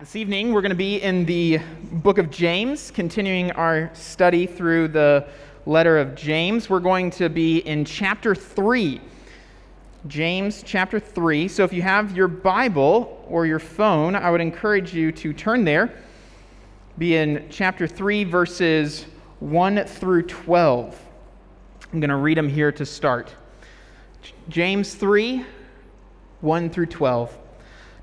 This evening, we're going to be in the book of James, continuing our study through the letter of James. We're going to be in chapter 3. James chapter 3. So if you have your Bible or your phone, I would encourage you to turn there. Be in chapter 3, verses 1 through 12. I'm going to read them here to start. James 3, 1 through 12.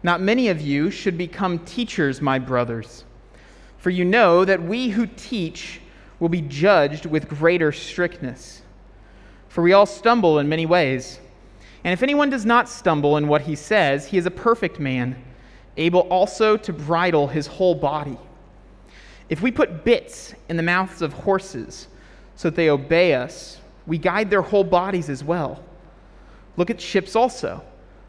Not many of you should become teachers, my brothers, for you know that we who teach will be judged with greater strictness. For we all stumble in many ways. And if anyone does not stumble in what he says, he is a perfect man, able also to bridle his whole body. If we put bits in the mouths of horses so that they obey us, we guide their whole bodies as well. Look at ships also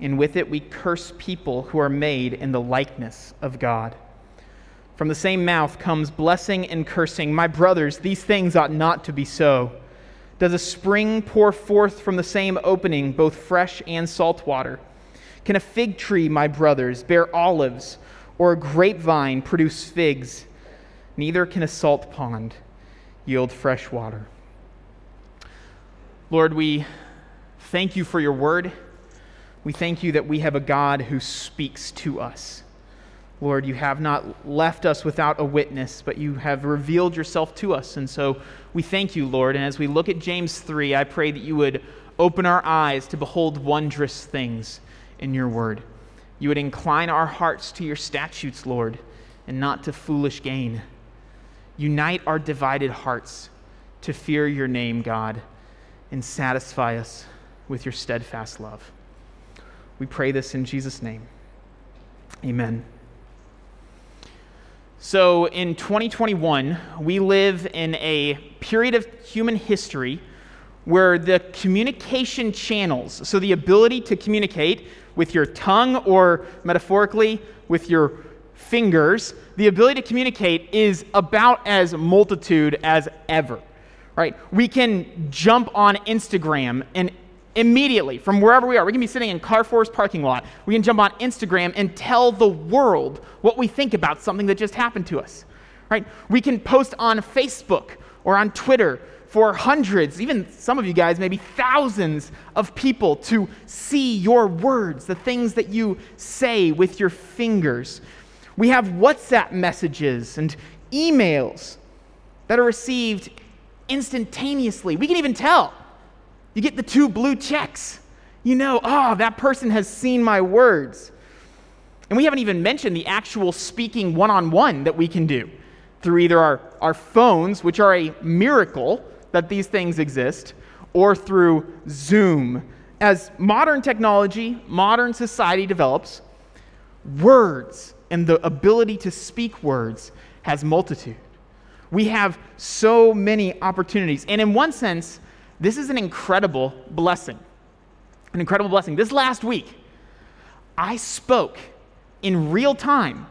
and with it we curse people who are made in the likeness of God. From the same mouth comes blessing and cursing. My brothers, these things ought not to be so. Does a spring pour forth from the same opening both fresh and salt water? Can a fig tree, my brothers, bear olives, or a grapevine produce figs? Neither can a salt pond yield fresh water. Lord, we thank you for your word. We thank you that we have a God who speaks to us. Lord, you have not left us without a witness, but you have revealed yourself to us. And so we thank you, Lord. And as we look at James 3, I pray that you would open our eyes to behold wondrous things in your word. You would incline our hearts to your statutes, Lord, and not to foolish gain. Unite our divided hearts to fear your name, God, and satisfy us with your steadfast love. We pray this in Jesus' name. Amen. So, in 2021, we live in a period of human history where the communication channels, so the ability to communicate with your tongue or metaphorically with your fingers, the ability to communicate is about as multitude as ever. Right? We can jump on Instagram and immediately from wherever we are. We can be sitting in Carrefour's parking lot. We can jump on Instagram and tell the world what we think about something that just happened to us. Right? We can post on Facebook or on Twitter for hundreds, even some of you guys, maybe thousands of people to see your words, the things that you say with your fingers. We have WhatsApp messages and emails that are received instantaneously. We can even tell you get the two blue checks. You know, oh, that person has seen my words. And we haven't even mentioned the actual speaking one on one that we can do through either our, our phones, which are a miracle that these things exist, or through Zoom. As modern technology, modern society develops, words and the ability to speak words has multitude. We have so many opportunities. And in one sense, this is an incredible blessing. An incredible blessing. This last week, I spoke in real time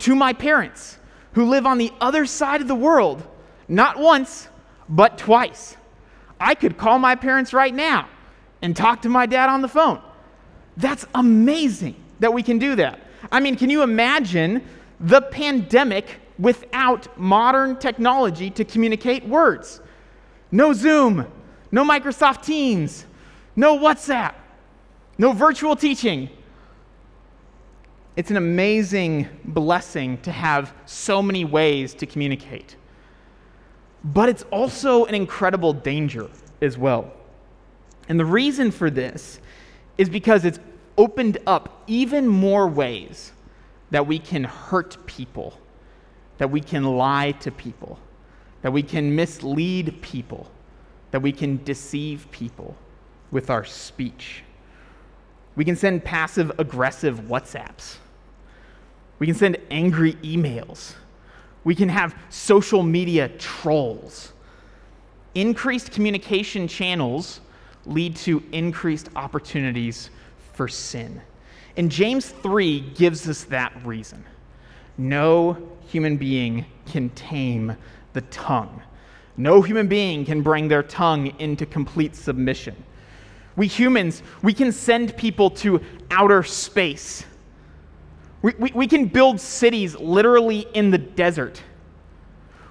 to my parents who live on the other side of the world, not once, but twice. I could call my parents right now and talk to my dad on the phone. That's amazing that we can do that. I mean, can you imagine the pandemic without modern technology to communicate words? No Zoom, no Microsoft Teams, no WhatsApp, no virtual teaching. It's an amazing blessing to have so many ways to communicate. but it's also an incredible danger as well. And the reason for this is because it's opened up even more ways that we can hurt people, that we can lie to people, that we can mislead people, that we can deceive people with our speech. We can send passive aggressive WhatsApps. We can send angry emails. We can have social media trolls. Increased communication channels lead to increased opportunities for sin. And James 3 gives us that reason. No human being can tame the tongue. No human being can bring their tongue into complete submission. We humans, we can send people to outer space. We, we, we, can build cities literally in the desert.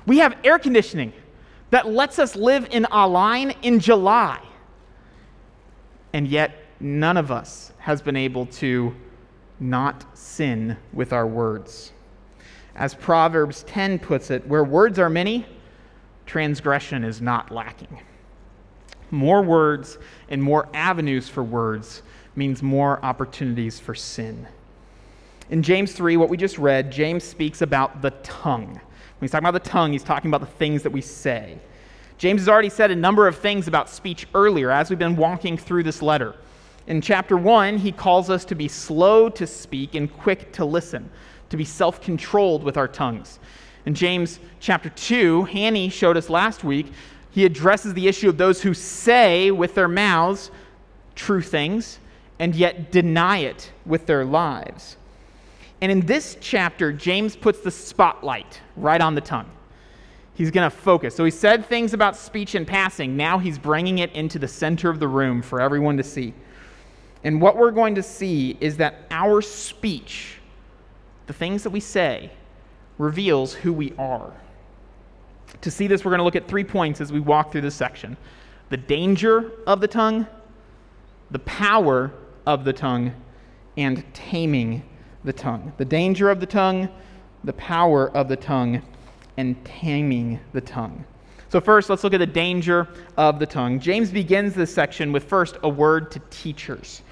We have air conditioning that lets us live in Al-Ain in July. And yet, none of us has been able to not sin with our words. As Proverbs 10 puts it, where words are many, transgression is not lacking. More words and more avenues for words means more opportunities for sin. In James 3, what we just read, James speaks about the tongue. When he's talking about the tongue, he's talking about the things that we say. James has already said a number of things about speech earlier as we've been walking through this letter. In chapter 1, he calls us to be slow to speak and quick to listen, to be self controlled with our tongues. In James chapter 2, Hanny showed us last week, he addresses the issue of those who say with their mouths true things and yet deny it with their lives. And in this chapter, James puts the spotlight right on the tongue. He's going to focus. So he said things about speech and passing. Now he's bringing it into the center of the room for everyone to see. And what we're going to see is that our speech, the things that we say, reveals who we are. To see this, we're going to look at three points as we walk through this section the danger of the tongue, the power of the tongue, and taming the tongue. The danger of the tongue, the power of the tongue, and taming the tongue. So, first, let's look at the danger of the tongue. James begins this section with first a word to teachers.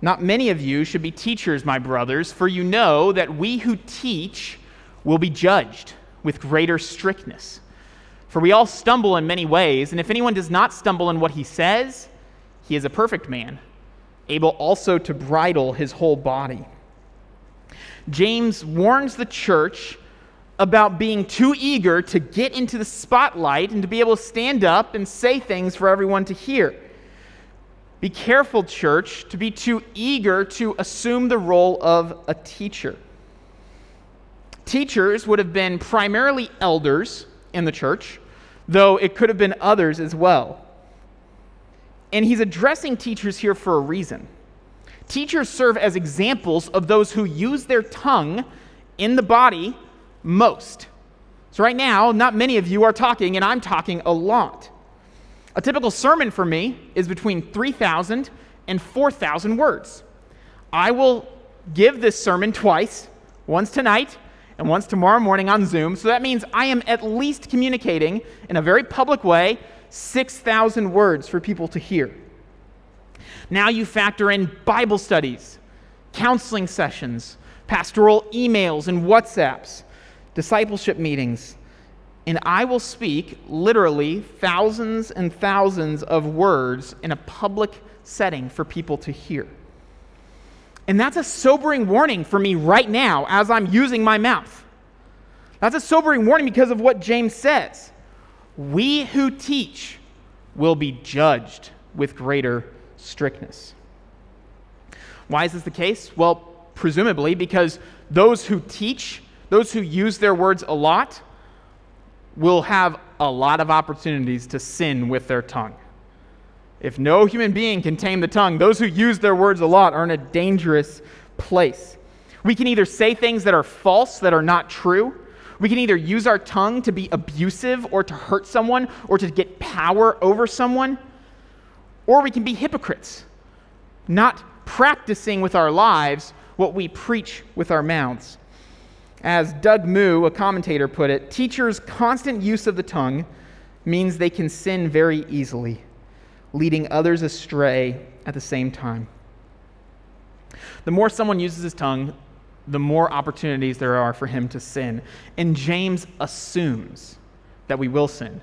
Not many of you should be teachers, my brothers, for you know that we who teach will be judged with greater strictness. For we all stumble in many ways, and if anyone does not stumble in what he says, he is a perfect man, able also to bridle his whole body. James warns the church about being too eager to get into the spotlight and to be able to stand up and say things for everyone to hear. Be careful, church, to be too eager to assume the role of a teacher. Teachers would have been primarily elders in the church, though it could have been others as well. And he's addressing teachers here for a reason. Teachers serve as examples of those who use their tongue in the body most. So, right now, not many of you are talking, and I'm talking a lot. A typical sermon for me is between 3,000 and 4,000 words. I will give this sermon twice, once tonight and once tomorrow morning on Zoom. So that means I am at least communicating in a very public way 6,000 words for people to hear. Now you factor in Bible studies, counseling sessions, pastoral emails and WhatsApps, discipleship meetings, and I will speak literally thousands and thousands of words in a public setting for people to hear. And that's a sobering warning for me right now as I'm using my mouth. That's a sobering warning because of what James says. We who teach will be judged with greater strictness. Why is this the case? Well, presumably because those who teach, those who use their words a lot, will have a lot of opportunities to sin with their tongue. If no human being can tame the tongue, those who use their words a lot are in a dangerous place. We can either say things that are false, that are not true. We can either use our tongue to be abusive or to hurt someone or to get power over someone. Or we can be hypocrites, not practicing with our lives what we preach with our mouths. As Doug Moo, a commentator, put it, teachers' constant use of the tongue means they can sin very easily, leading others astray at the same time. The more someone uses his tongue, the more opportunities there are for him to sin. And James assumes that we will sin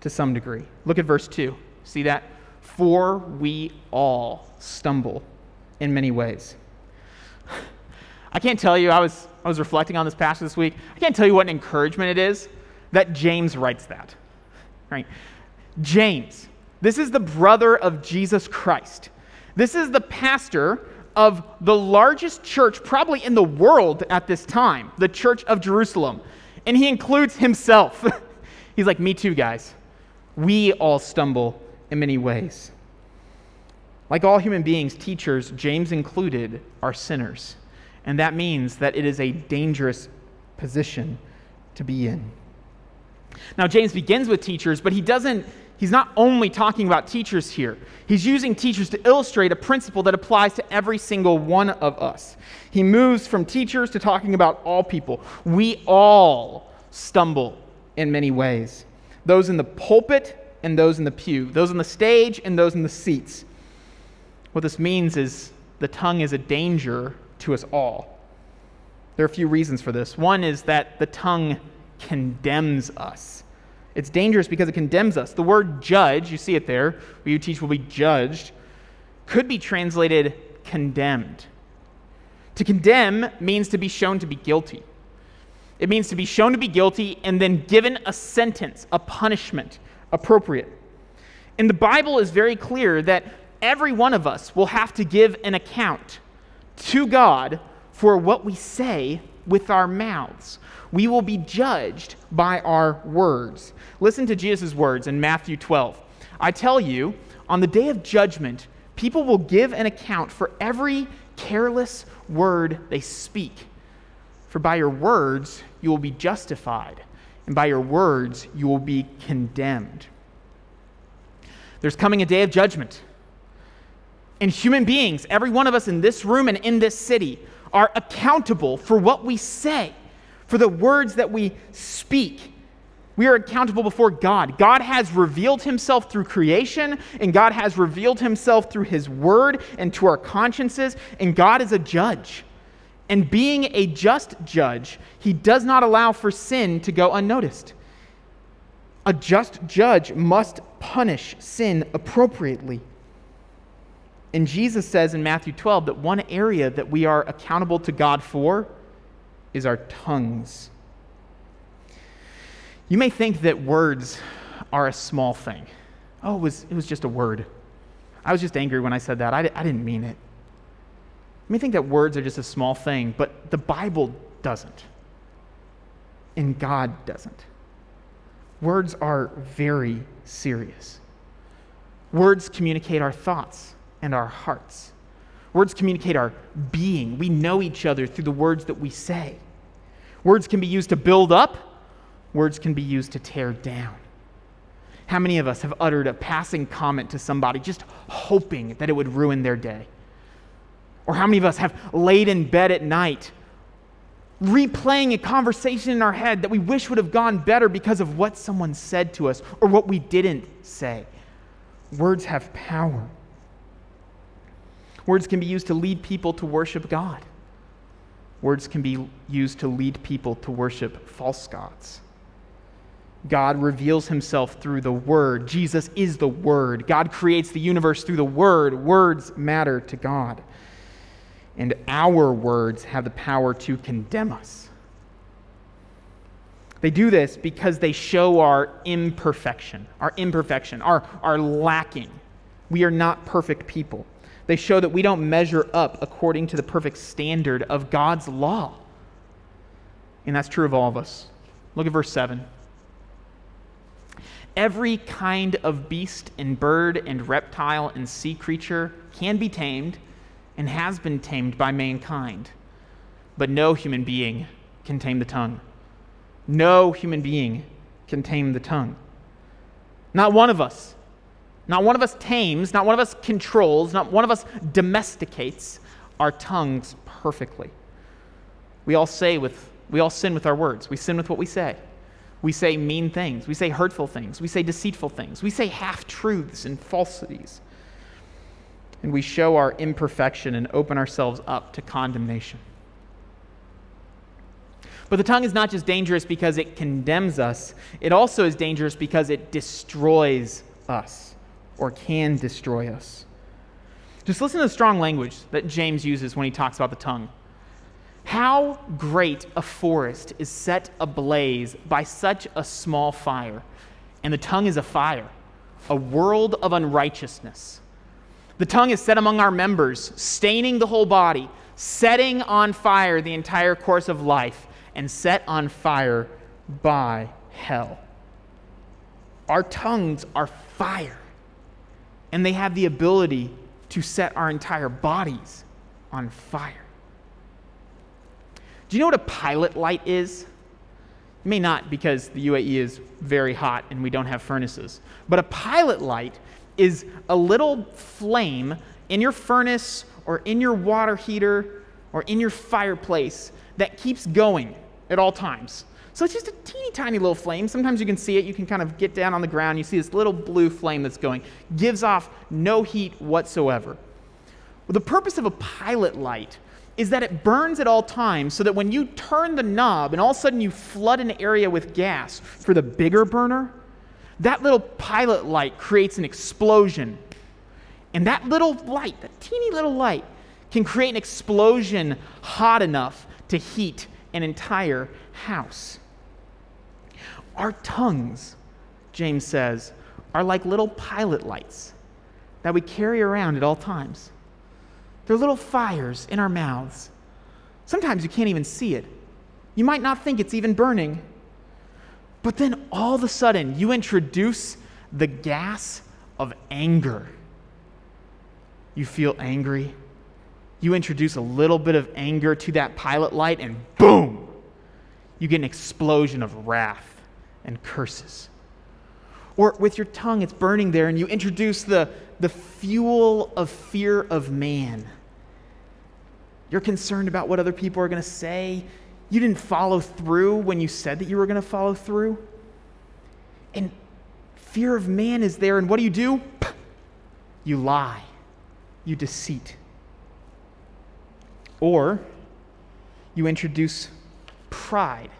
to some degree. Look at verse 2. See that? For we all stumble in many ways. I can't tell you, I was, I was reflecting on this passage this week. I can't tell you what an encouragement it is that James writes that. Right? James, this is the brother of Jesus Christ. This is the pastor of the largest church probably in the world at this time, the Church of Jerusalem. And he includes himself. He's like, Me too, guys. We all stumble in many ways. Like all human beings, teachers, James included, are sinners. And that means that it is a dangerous position to be in. Now, James begins with teachers, but he doesn't, he's not only talking about teachers here. He's using teachers to illustrate a principle that applies to every single one of us. He moves from teachers to talking about all people. We all stumble in many ways those in the pulpit and those in the pew, those on the stage and those in the seats. What this means is the tongue is a danger to us all. There are a few reasons for this. One is that the tongue condemns us. It's dangerous because it condemns us. The word judge, you see it there, where you teach will be judged, could be translated condemned. To condemn means to be shown to be guilty. It means to be shown to be guilty and then given a sentence, a punishment appropriate. And the Bible is very clear that every one of us will have to give an account to God for what we say with our mouths. We will be judged by our words. Listen to Jesus' words in Matthew 12. I tell you, on the day of judgment, people will give an account for every careless word they speak. For by your words you will be justified, and by your words you will be condemned. There's coming a day of judgment. And human beings, every one of us in this room and in this city, are accountable for what we say, for the words that we speak. We are accountable before God. God has revealed himself through creation, and God has revealed himself through his word and to our consciences, and God is a judge. And being a just judge, he does not allow for sin to go unnoticed. A just judge must punish sin appropriately. And Jesus says in Matthew 12 that one area that we are accountable to God for is our tongues. You may think that words are a small thing. Oh, it was, it was just a word. I was just angry when I said that. I, I didn't mean it. You may think that words are just a small thing, but the Bible doesn't. And God doesn't. Words are very serious. Words communicate our thoughts and our hearts. Words communicate our being. We know each other through the words that we say. Words can be used to build up, words can be used to tear down. How many of us have uttered a passing comment to somebody just hoping that it would ruin their day? Or how many of us have laid in bed at night replaying a conversation in our head that we wish would have gone better because of what someone said to us or what we didn't say? Words have power. Words can be used to lead people to worship God. Words can be used to lead people to worship false gods. God reveals himself through the Word. Jesus is the Word. God creates the universe through the Word. Words matter to God. And our words have the power to condemn us. They do this because they show our imperfection, our imperfection, our, our lacking. We are not perfect people. They show that we don't measure up according to the perfect standard of God's law. And that's true of all of us. Look at verse 7. Every kind of beast and bird and reptile and sea creature can be tamed and has been tamed by mankind, but no human being can tame the tongue. No human being can tame the tongue. Not one of us not one of us tames, not one of us controls, not one of us domesticates our tongues perfectly. We all say with We all sin with our words, we sin with what we say. We say mean things, we say hurtful things, we say deceitful things, we say half truths and falsities. And we show our imperfection and open ourselves up to condemnation. But the tongue is not just dangerous because it condemns us, it also is dangerous because it destroys us or can destroy us. Just listen to the strong language that James uses when he talks about the tongue. How great a forest is set ablaze by such a small fire, and the tongue is a fire, a world of unrighteousness. The tongue is set among our members, staining the whole body, setting on fire the entire course of life, and set on fire by hell. Our tongues are fire, and they have the ability to set our entire bodies on fire. Do you know what a pilot light is? You may not because the UAE is very hot and we don't have furnaces. But a pilot light is a little flame in your furnace or in your water heater or in your fireplace that keeps going at all times. So it's just a teeny tiny little flame. Sometimes you can see it. You can kind of get down on the ground. You see this little blue flame that's going. Gives off no heat whatsoever. Well, the purpose of a pilot light is that it burns at all times so that when you turn the knob and all of a sudden you flood an area with gas for the bigger burner, that little pilot light creates an explosion. And that little light, that teeny little light, can create an explosion hot enough to heat an entire house. Our tongues, James says, are like little pilot lights that we carry around at all times. They're little fires in our mouths. Sometimes you can't even see it. You might not think it's even burning. But then all of a sudden, you introduce the gas of anger. You feel angry. You introduce a little bit of anger to that pilot light, and boom, you get an explosion of wrath and curses. Or with your tongue, it's burning there, and you introduce the, the fuel of fear of man. You're concerned about what other people are going to say. You didn't follow through when you said that you were going to follow through. And fear of man is there, and what do you do? You lie, you deceit. Or you introduce pride.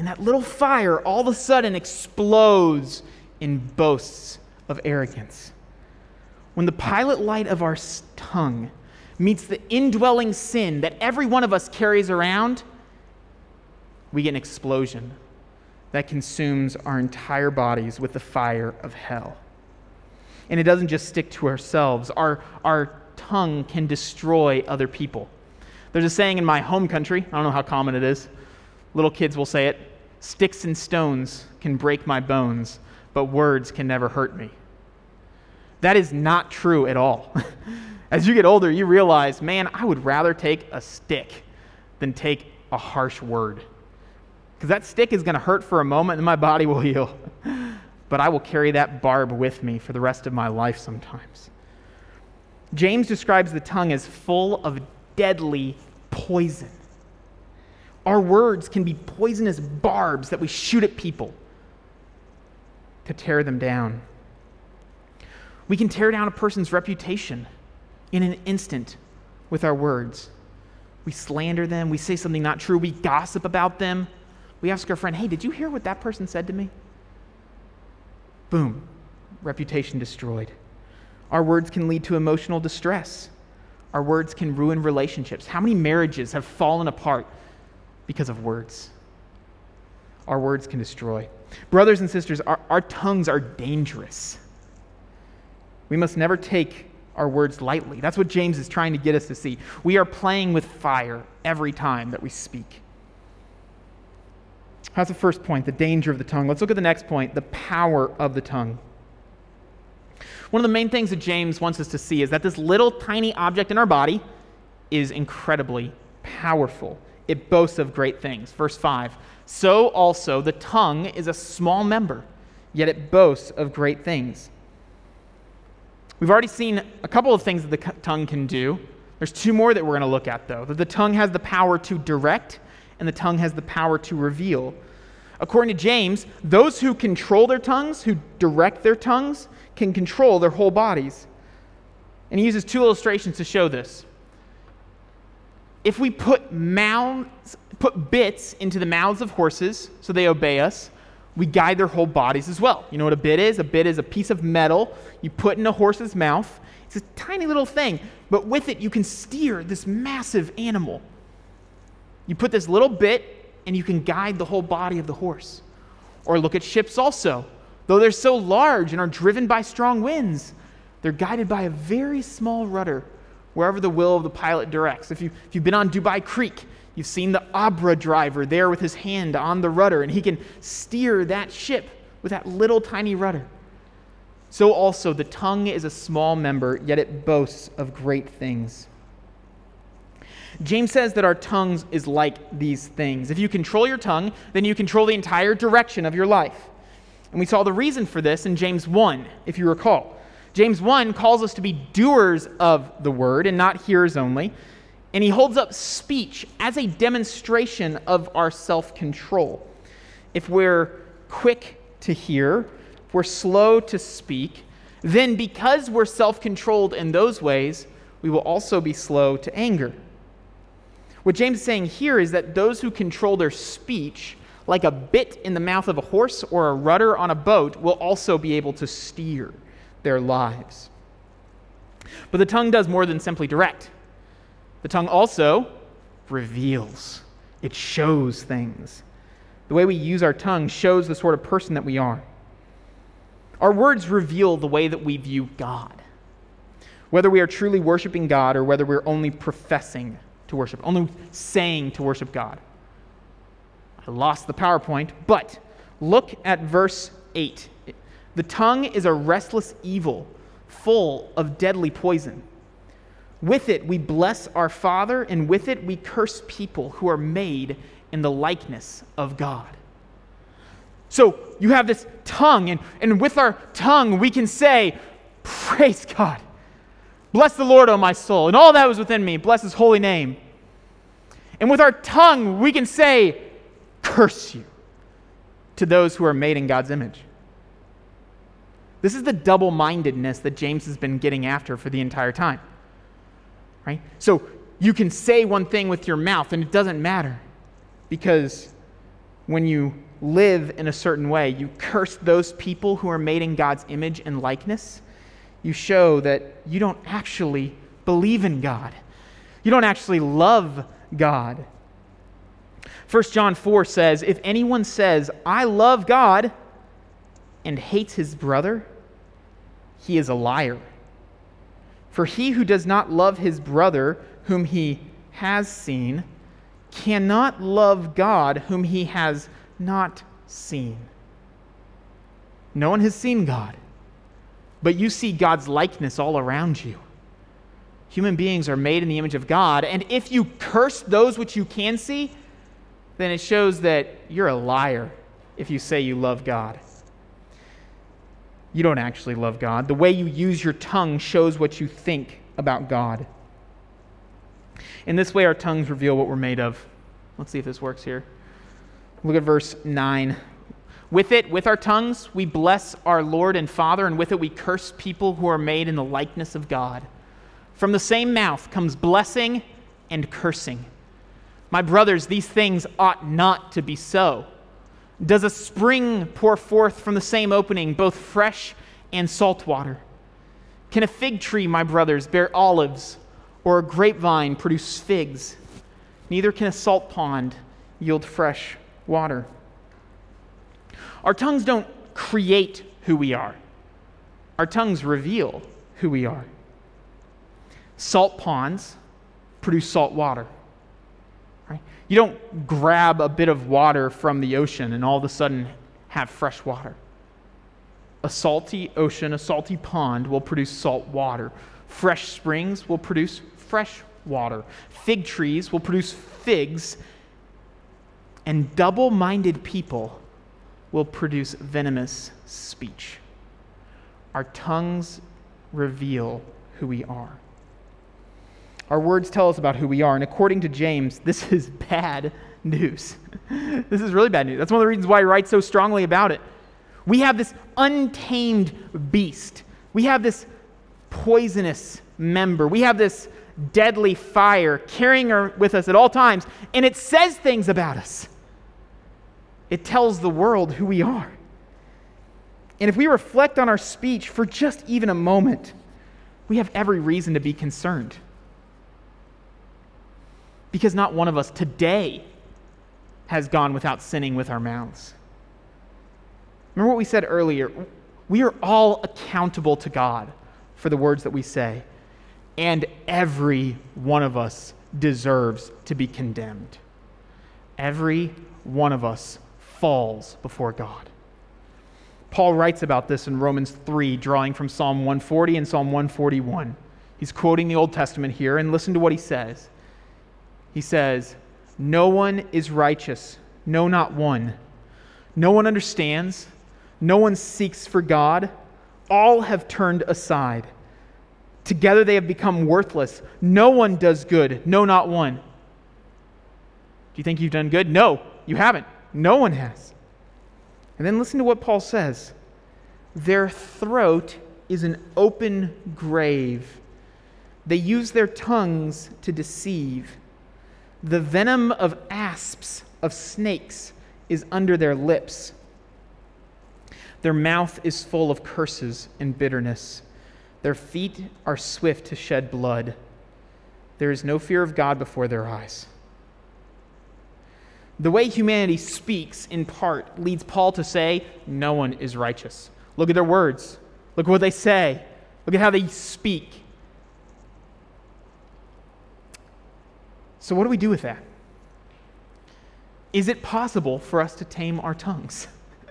And that little fire all of a sudden explodes in boasts of arrogance. When the pilot light of our tongue meets the indwelling sin that every one of us carries around, we get an explosion that consumes our entire bodies with the fire of hell. And it doesn't just stick to ourselves, our, our tongue can destroy other people. There's a saying in my home country, I don't know how common it is. Little kids will say it sticks and stones can break my bones, but words can never hurt me. That is not true at all. As you get older, you realize, man, I would rather take a stick than take a harsh word. Because that stick is going to hurt for a moment and my body will heal. but I will carry that barb with me for the rest of my life sometimes. James describes the tongue as full of deadly poison. Our words can be poisonous barbs that we shoot at people to tear them down. We can tear down a person's reputation in an instant with our words. We slander them, we say something not true, we gossip about them. We ask our friend, hey, did you hear what that person said to me? Boom, reputation destroyed. Our words can lead to emotional distress. Our words can ruin relationships. How many marriages have fallen apart because of words? Our words can destroy. Brothers and sisters, our, our tongues are dangerous. We must never take our words lightly. That's what James is trying to get us to see. We are playing with fire every time that we speak. That's the first point, the danger of the tongue. Let's look at the next point, the power of the tongue. One of the main things that James wants us to see is that this little tiny object in our body is incredibly powerful. It boasts of great things. Verse 5 So also the tongue is a small member, yet it boasts of great things. We've already seen a couple of things that the tongue can do. There's two more that we're going to look at, though. That the tongue has the power to direct and the tongue has the power to reveal. According to James, those who control their tongues, who direct their tongues, can control their whole bodies. And he uses two illustrations to show this. If we put put bits into the mouths of horses so they obey us, we guide their whole bodies as well. You know what a bit is? A bit is a piece of metal you put in a horse's mouth. It's a tiny little thing, but with it you can steer this massive animal. You put this little bit and you can guide the whole body of the horse. Or look at ships also. Though they're so large and are driven by strong winds, they're guided by a very small rudder wherever the will of the pilot directs. If, you, if you've been on Dubai Creek, you've seen the Abra driver there with his hand on the rudder, and he can steer that ship with that little tiny rudder. So also, the tongue is a small member, yet it boasts of great things. James says that our tongues is like these things. If you control your tongue, then you control the entire direction of your life. And we saw the reason for this in James 1, if you recall. James 1 calls us to be doers of the word and not hearers only. And he holds up speech as a demonstration of our self control. If we're quick to hear, if we're slow to speak, then because we're self controlled in those ways, we will also be slow to anger. What James is saying here is that those who control their speech, like a bit in the mouth of a horse or a rudder on a boat, will also be able to steer their lives. But the tongue does more than simply direct, the tongue also reveals, it shows things. The way we use our tongue shows the sort of person that we are. Our words reveal the way that we view God. Whether we are truly worshiping God or whether we're only professing to worship, only saying to worship God. I lost the PowerPoint, but look at verse 8. The tongue is a restless evil, full of deadly poison. With it we bless our Father, and with it we curse people who are made in the likeness of God. So you have this tongue, and, and with our tongue we can say, Praise God. Bless the Lord, O my soul, and all that was within me. Bless his holy name. And with our tongue we can say, Curse you to those who are made in God's image. This is the double mindedness that James has been getting after for the entire time. Right? So you can say one thing with your mouth and it doesn't matter because when you live in a certain way, you curse those people who are made in God's image and likeness. You show that you don't actually believe in God. You don't actually love God. 1 John 4 says, If anyone says, I love God, and hates his brother, he is a liar. For he who does not love his brother, whom he has seen, cannot love God, whom he has not seen. No one has seen God, but you see God's likeness all around you. Human beings are made in the image of God, and if you curse those which you can see, then it shows that you're a liar if you say you love God you don't actually love God. The way you use your tongue shows what you think about God. In this way, our tongues reveal what we're made of. Let's see if this works here. Look at verse 9. With it, with our tongues, we bless our Lord and Father, and with it we curse people who are made in the likeness of God. From the same mouth comes blessing and cursing. My brothers, these things ought not to be so. Does a spring pour forth from the same opening both fresh and salt water? Can a fig tree, my brothers, bear olives, or a grapevine produce figs? Neither can a salt pond yield fresh water. Our tongues don't create who we are, our tongues reveal who we are. Salt ponds produce salt water. You don't grab a bit of water from the ocean and all of a sudden have fresh water. A salty ocean, a salty pond will produce salt water. Fresh springs will produce fresh water. Fig trees will produce figs. And double minded people will produce venomous speech. Our tongues reveal who we are. Our words tell us about who we are. And according to James, this is bad news. this is really bad news. That's one of the reasons why he writes so strongly about it. We have this untamed beast. We have this poisonous member. We have this deadly fire carrying her with us at all times, and it says things about us. It tells the world who we are. And if we reflect on our speech for just even a moment, we have every reason to be concerned. Because not one of us today has gone without sinning with our mouths. Remember what we said earlier? We are all accountable to God for the words that we say, and every one of us deserves to be condemned. Every one of us falls before God. Paul writes about this in Romans 3, drawing from Psalm 140 and Psalm 141. He's quoting the Old Testament here, and listen to what he says. He says, No one is righteous, no, not one. No one understands, no one seeks for God. All have turned aside. Together they have become worthless. No one does good, no, not one. Do you think you've done good? No, you haven't. No one has. And then listen to what Paul says Their throat is an open grave. They use their tongues to deceive. The venom of asps, of snakes, is under their lips. Their mouth is full of curses and bitterness. Their feet are swift to shed blood. There is no fear of God before their eyes. The way humanity speaks, in part, leads Paul to say, No one is righteous. Look at their words. Look at what they say. Look at how they speak. So, what do we do with that? Is it possible for us to tame our tongues?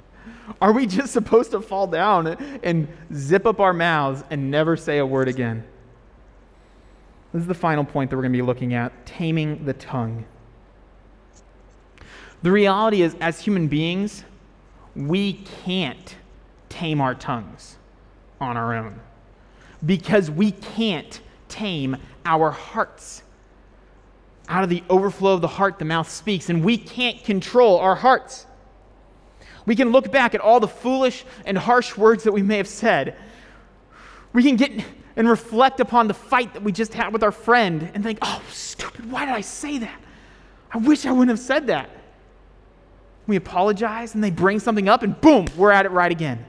Are we just supposed to fall down and zip up our mouths and never say a word again? This is the final point that we're going to be looking at taming the tongue. The reality is, as human beings, we can't tame our tongues on our own because we can't tame our hearts. Out of the overflow of the heart, the mouth speaks, and we can't control our hearts. We can look back at all the foolish and harsh words that we may have said. We can get and reflect upon the fight that we just had with our friend and think, oh, stupid, why did I say that? I wish I wouldn't have said that. We apologize and they bring something up, and boom, we're at it right again.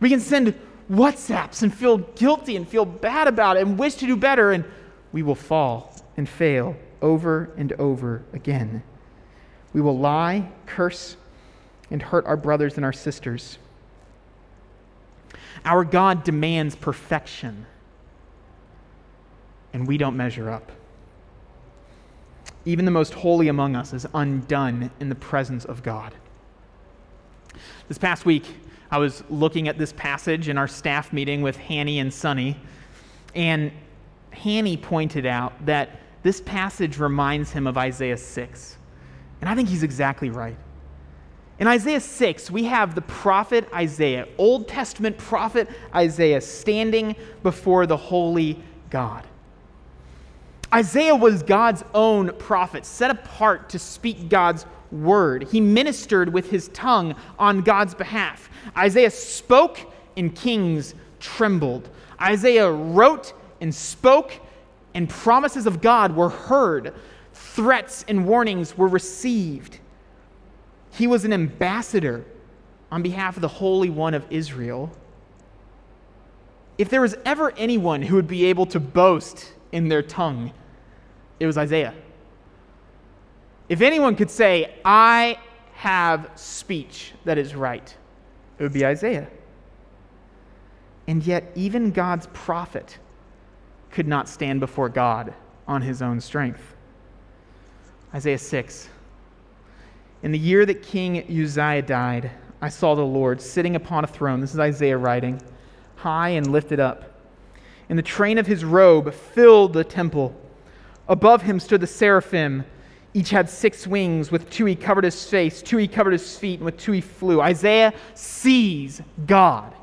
We can send WhatsApps and feel guilty and feel bad about it and wish to do better, and we will fall and fail over and over again. We will lie, curse, and hurt our brothers and our sisters. Our God demands perfection, and we don't measure up. Even the most holy among us is undone in the presence of God. This past week, I was looking at this passage in our staff meeting with Hanny and Sonny, and Hanny pointed out that this passage reminds him of Isaiah 6. And I think he's exactly right. In Isaiah 6, we have the prophet Isaiah, Old Testament prophet Isaiah, standing before the holy God. Isaiah was God's own prophet, set apart to speak God's word. He ministered with his tongue on God's behalf. Isaiah spoke, and kings trembled. Isaiah wrote and spoke, and promises of God were heard. Threats and warnings were received. He was an ambassador on behalf of the Holy One of Israel. If there was ever anyone who would be able to boast in their tongue, it was Isaiah. If anyone could say, I have speech that is right, it would be Isaiah. And yet, even God's prophet could not stand before God on his own strength. Isaiah 6 in the year that King Uzziah died, I saw the Lord sitting upon a throne. This is Isaiah writing, high and lifted up. And the train of his robe filled the temple. Above him stood the seraphim. Each had six wings. With two he covered his face, two he covered his feet, and with two he flew. Isaiah sees God.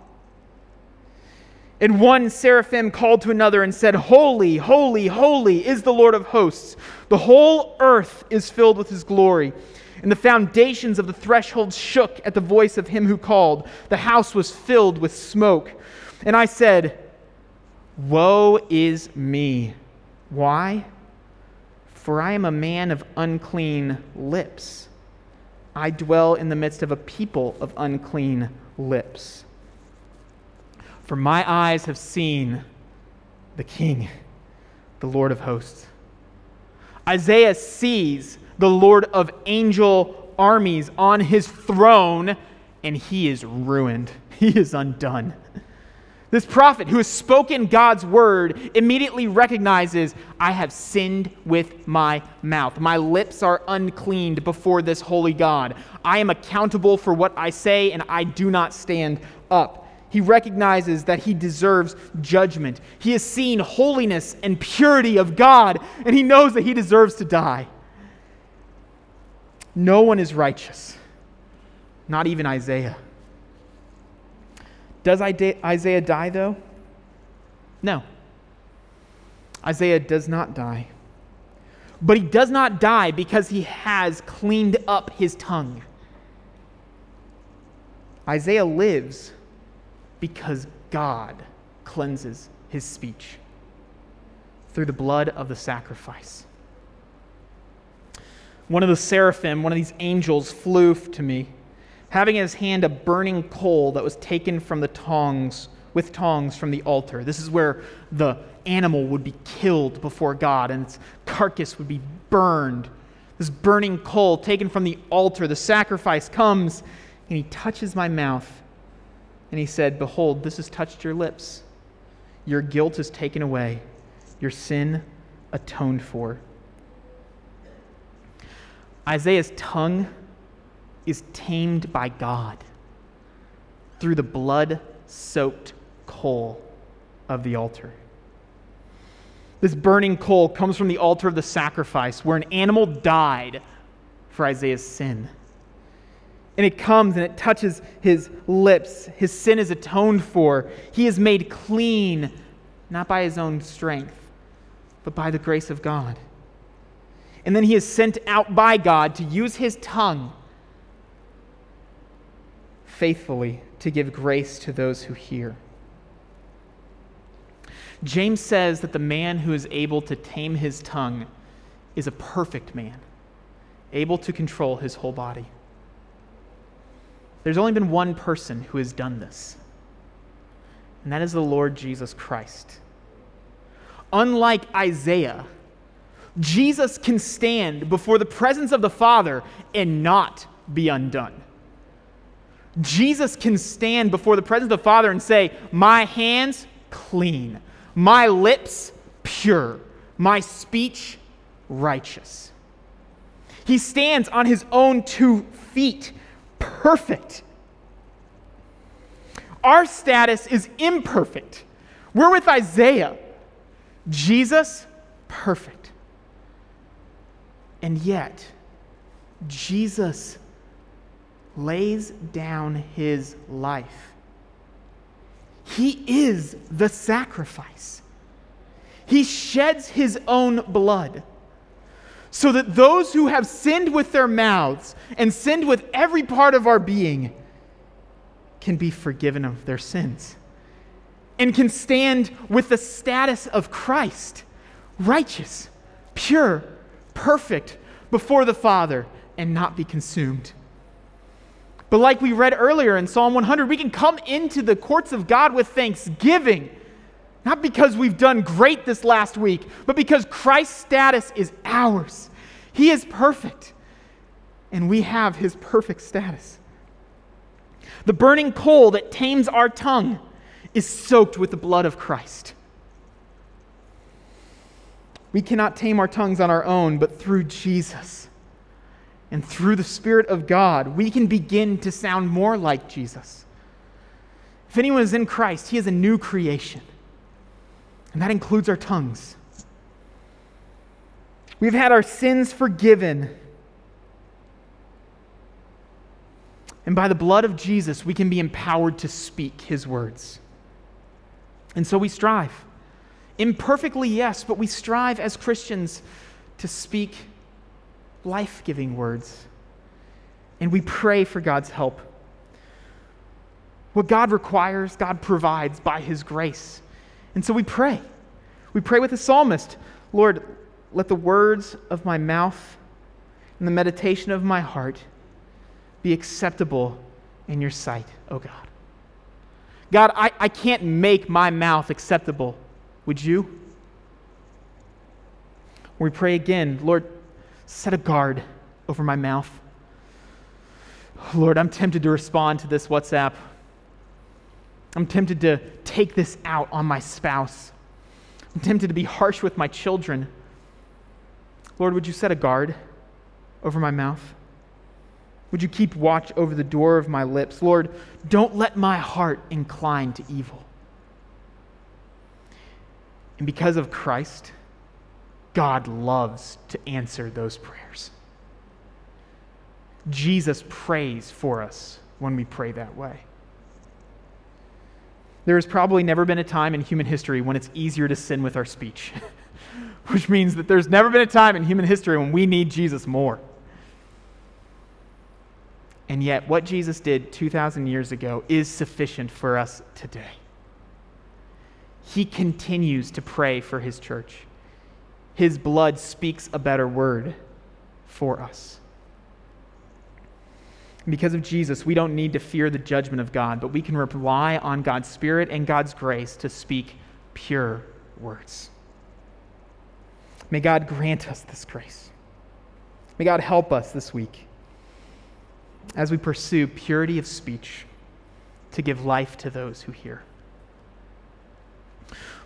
And one seraphim called to another and said, Holy, holy, holy is the Lord of hosts. The whole earth is filled with his glory. And the foundations of the threshold shook at the voice of him who called. The house was filled with smoke. And I said, Woe is me. Why? For I am a man of unclean lips. I dwell in the midst of a people of unclean lips. For my eyes have seen the King, the Lord of hosts. Isaiah sees the Lord of angel armies on his throne, and he is ruined. He is undone. This prophet who has spoken God's word immediately recognizes, I have sinned with my mouth. My lips are uncleaned before this holy God. I am accountable for what I say, and I do not stand up. He recognizes that he deserves judgment. He has seen holiness and purity of God, and he knows that he deserves to die. No one is righteous, not even Isaiah. Does Isaiah die, though? No. Isaiah does not die. But he does not die because he has cleaned up his tongue. Isaiah lives because God cleanses his speech through the blood of the sacrifice. One of the seraphim, one of these angels, flew to me, having in his hand a burning coal that was taken from the tongs, with tongs from the altar. This is where the animal would be killed before God and its carcass would be burned. This burning coal taken from the altar, the sacrifice comes, and he touches my mouth and he said, Behold, this has touched your lips. Your guilt is taken away, your sin atoned for. Isaiah's tongue is tamed by God through the blood soaked coal of the altar. This burning coal comes from the altar of the sacrifice where an animal died for Isaiah's sin. And it comes and it touches his lips. His sin is atoned for. He is made clean, not by his own strength, but by the grace of God. And then he is sent out by God to use his tongue faithfully to give grace to those who hear. James says that the man who is able to tame his tongue is a perfect man, able to control his whole body. There's only been one person who has done this, and that is the Lord Jesus Christ. Unlike Isaiah, Jesus can stand before the presence of the Father and not be undone. Jesus can stand before the presence of the Father and say, My hands clean, my lips pure, my speech righteous. He stands on his own two feet perfect. Our status is imperfect. We're with Isaiah. Jesus, perfect. And yet, Jesus lays down his life. He is the sacrifice. He sheds his own blood so that those who have sinned with their mouths and sinned with every part of our being can be forgiven of their sins and can stand with the status of Christ, righteous, pure, perfect before the Father and not be consumed. But like we read earlier in Psalm 100, we can come into the courts of God with thanksgiving. Not because we've done great this last week, but because Christ's status is ours. He is perfect, and we have his perfect status. The burning coal that tames our tongue is soaked with the blood of Christ. We cannot tame our tongues on our own, but through Jesus and through the Spirit of God, we can begin to sound more like Jesus. If anyone is in Christ, he is a new creation, and that includes our tongues. We've had our sins forgiven And by the blood of Jesus, we can be empowered to speak his words. And so we strive. Imperfectly, yes, but we strive as Christians to speak life giving words. And we pray for God's help. What God requires, God provides by His grace. And so we pray. We pray with the psalmist Lord, let the words of my mouth and the meditation of my heart be acceptable in your sight, O God. God, I, I can't make my mouth acceptable. Would you? We pray again, Lord, set a guard over my mouth. Lord, I'm tempted to respond to this WhatsApp. I'm tempted to take this out on my spouse. I'm tempted to be harsh with my children. Lord, would you set a guard over my mouth? Would you keep watch over the door of my lips? Lord, don't let my heart incline to evil. And because of Christ, God loves to answer those prayers. Jesus prays for us when we pray that way. There has probably never been a time in human history when it's easier to sin with our speech, which means that there's never been a time in human history when we need Jesus more. And yet, what Jesus did 2,000 years ago is sufficient for us today. He continues to pray for his church. His blood speaks a better word for us. Because of Jesus, we don't need to fear the judgment of God, but we can rely on God's Spirit and God's grace to speak pure words. May God grant us this grace. May God help us this week as we pursue purity of speech to give life to those who hear.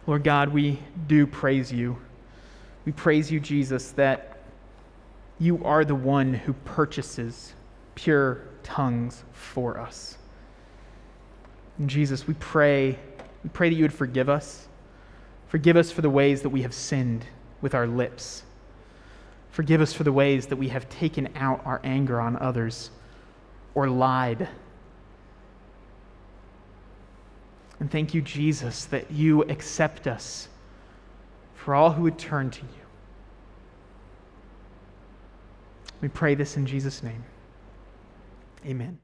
Lord God, we do praise you. We praise you, Jesus, that you are the one who purchases pure tongues for us. And Jesus, we pray, we pray that you would forgive us. Forgive us for the ways that we have sinned with our lips. Forgive us for the ways that we have taken out our anger on others or lied. And thank you, Jesus, that you accept us for all who would turn to you. We pray this in Jesus' name. Amen.